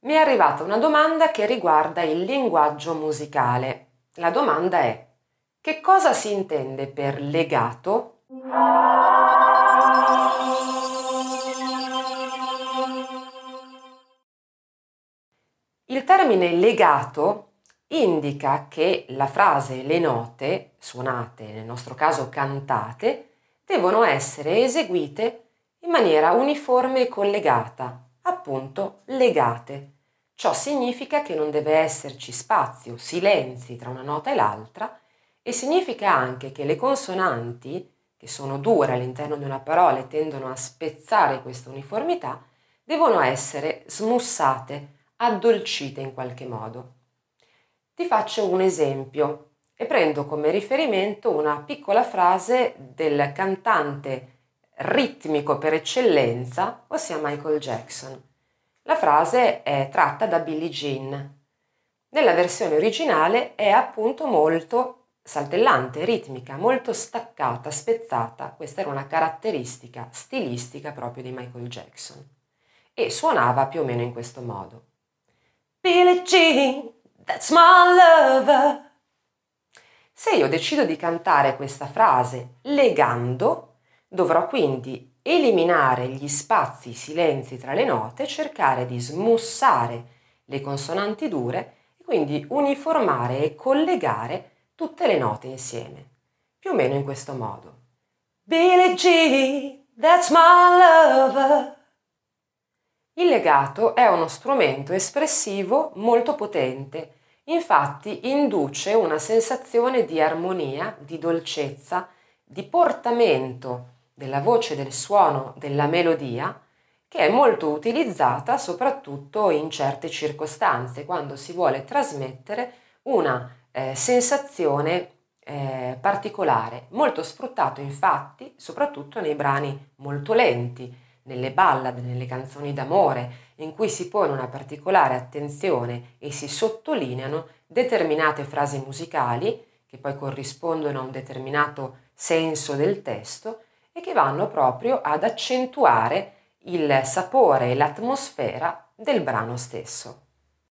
Mi è arrivata una domanda che riguarda il linguaggio musicale. La domanda è che cosa si intende per legato? Il termine legato indica che la frase e le note, suonate, nel nostro caso cantate, devono essere eseguite in maniera uniforme e collegata, appunto legate. Ciò significa che non deve esserci spazio, silenzi tra una nota e l'altra e significa anche che le consonanti, che sono dure all'interno di una parola e tendono a spezzare questa uniformità, devono essere smussate, addolcite in qualche modo. Ti faccio un esempio e prendo come riferimento una piccola frase del cantante ritmico per eccellenza, ossia Michael Jackson. La frase è tratta da Billie Jean. Nella versione originale è appunto molto saltellante, ritmica, molto staccata, spezzata. Questa era una caratteristica stilistica proprio di Michael Jackson. E suonava più o meno in questo modo. Billie Jean, that's my lover. Se io decido di cantare questa frase legando, dovrò quindi eliminare gli spazi, silenzi tra le note, cercare di smussare le consonanti dure e quindi uniformare e collegare tutte le note insieme, più o meno in questo modo. Billie G, that's my lover. Il legato è uno strumento espressivo molto potente, infatti induce una sensazione di armonia, di dolcezza, di portamento della voce, del suono, della melodia, che è molto utilizzata soprattutto in certe circostanze, quando si vuole trasmettere una eh, sensazione eh, particolare, molto sfruttato infatti soprattutto nei brani molto lenti, nelle ballad, nelle canzoni d'amore, in cui si pone una particolare attenzione e si sottolineano determinate frasi musicali che poi corrispondono a un determinato senso del testo e che vanno proprio ad accentuare il sapore e l'atmosfera del brano stesso.